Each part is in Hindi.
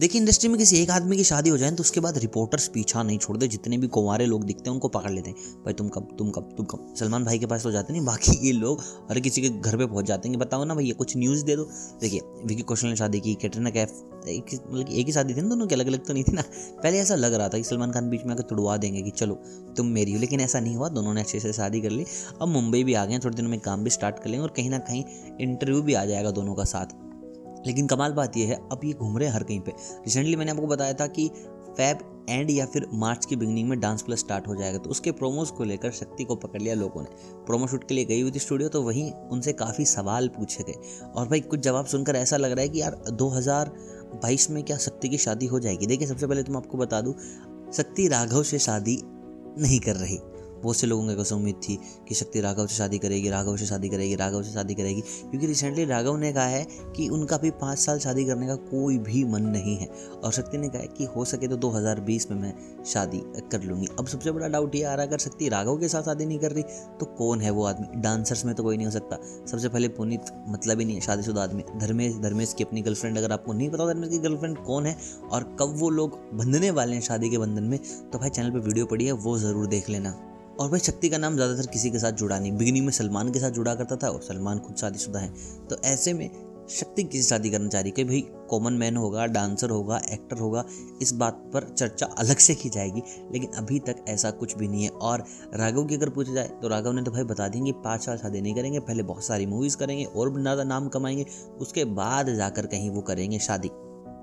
देखिए इंडस्ट्री में किसी एक आदमी की शादी हो जाए तो उसके बाद रिपोर्टर्स पीछा नहीं छोड़ते जितने भी कुंवारे लोग दिखते हैं, उनको पकड़ लेते हैं। भाई, तुम कब तुम कब तुम कब? सलमान भाई के पास तो जाते नहीं, बाकी ये लोग हर किसी के घर पे पहुँच जाते हैं बताओ ना भैया कुछ न्यूज़ दे दो। देखिए विकी कौशल ने शादी की कैटरीना कैफ एक मतलब एक ही शादी थी ना, दोनों की अलग अलग तो नहीं थी ना। पहले ऐसा लग रहा था कि सलमान खान बीच में आकर तुड़वा देंगे कि चलो, तुम मेरी हो। लेकिन ऐसा नहीं हुआ, दोनों ने अच्छे से शादी कर ली। अब मुंबई भी आ गए थोड़े दिनों में काम भी स्टार्ट कर लेंगे और कहीं ना कहीं इंटरव्यू भी आ जाएगा दोनों का साथ। लेकिन कमाल बात यह है, अब ये घूम रहे हैं हर कहीं पे। रिसेंटली मैंने आपको बताया था कि फैब एंड या फिर मार्च की बिगनिंग में डांस प्लस स्टार्ट हो जाएगा तो उसके प्रोमोज को लेकर शक्ति को पकड़ लिया लोगों ने। प्रोमो शूट के लिए गई हुई थी स्टूडियो तो वहीं उनसे काफ़ी सवाल पूछे गए। और भाई, कुछ जवाब सुनकर ऐसा लग रहा है कि यार 2022 में क्या शक्ति की शादी हो जाएगी? देखिए, सबसे पहले तुम आपको बता दूँ, शक्ति राघव से शादी नहीं कर रही। बहुत से लोगों को उम्मीद थी कि शक्ति राघव से शादी करेगी, राघव से शादी करेगी, राघव से शादी करेगी। क्योंकि रिसेंटली राघव ने कहा है कि उनका भी पाँच साल शादी करने का कोई भी मन नहीं है। और शक्ति ने कहा है कि हो सके तो 2020 में मैं शादी कर लूँगी। अब सबसे बड़ा डाउट ये आ रहा है, अगर शक्ति राघव के साथ शादी नहीं कर रही तो कौन है वो आदमी? डांसर्स में तो कोई नहीं हो सकता। सबसे पहले पुनीत मतलब ही नहीं है, शादीशुदा आदमी। धर्मेश धर्मेश की अपनी गर्लफ्रेंड अगर आपको नहीं पता धर्मेश की गर्लफ्रेंड कौन है, और कब वो लोग बंधने वाले हैं शादी के बंधन में तो भाई चैनल पर वीडियो पड़ी है, वो ज़रूर देख लेना। और भाई शक्ति का नाम ज़्यादातर किसी के साथ जुड़ा नहीं। बिगनिंग में सलमान के साथ जुड़ा करता था और सलमान खुद शादीशुदा है। तो ऐसे में शक्ति किसी शादी करना चाह रही कि भाई कॉमन मैन होगा डांसर होगा एक्टर होगा, इस बात पर चर्चा अलग से की जाएगी। लेकिन अभी तक ऐसा कुछ भी नहीं है। और राघव की अगर पूछा जाए तो राघव ने तो भाई बता देंगे पाँच साल शादी नहीं करेंगे, पहले बहुत सारी मूवीज़ करेंगे और ज़्यादा नाम कमाएँगे, उसके बाद जाकर कहीं वो करेंगे शादी।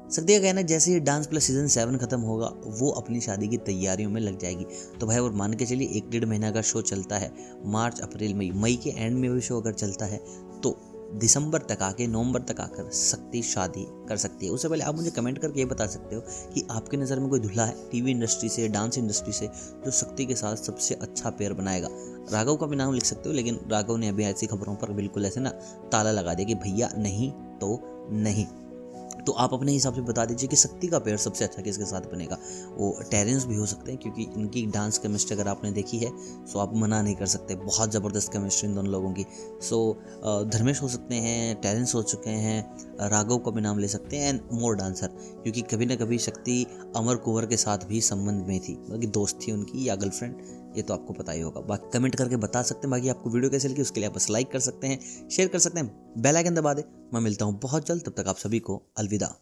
सकती का कहना जैसे ही डांस प्लस सीज़न सेवन खत्म होगा, वो अपनी शादी की तैयारियों में लग जाएगी। तो भाई, और मान के चलिए, एक डेढ़ महीना का शो चलता है, मार्च, अप्रैल, मई मई के एंड में भी शो अगर चलता है तो दिसंबर तक आके, नवंबर तक आकर सकती शादी कर सकती है। उससे पहले आप मुझे कमेंट करके ये बता सकते हो कि आपकी नज़र में कोई दूल्हा है टीवी इंडस्ट्री से डांस इंडस्ट्री से, जो शक्ति के साथ सबसे अच्छा पेयर बनाएगा। राघव का भी नाम लिख सकते हो, लेकिन राघव ने अभी ऐसी खबरों पर बिल्कुल ऐसे ना ताला लगा दिया कि भैया, नहीं तो नहीं। तो आप अपने हिसाब से बता दीजिए कि शक्ति का पेयर सबसे अच्छा किसके साथ बनेगा? वो टेरेंस भी हो सकते हैं, क्योंकि इनकी डांस केमिस्ट्री अगर आपने देखी है सो आप मना नहीं कर सकते। बहुत ज़बरदस्त केमिस्ट्री इन दोनों लोगों की। सो धर्मेश हो सकते हैं, टेरेंस हो चुके हैं राघव का भी नाम ले सकते हैं एंड मोर डांसर क्योंकि कभी ना कभी शक्ति अमर कुंवर के साथ भी संबंध में थी, बाकी दोस्त थी उनकी, या गर्लफ्रेंड ये तो आपको पता ही होगा। बाकी कमेंट करके बता सकते हैं, बाकी आपको वीडियो कैसे लगी, उसके लिए आप बस लाइक कर सकते हैं शेयर कर सकते हैं बेल आइकन दबा दे। मैं मिलता हूँ बहुत जल्द, तब तक आप सभी को अलविदा।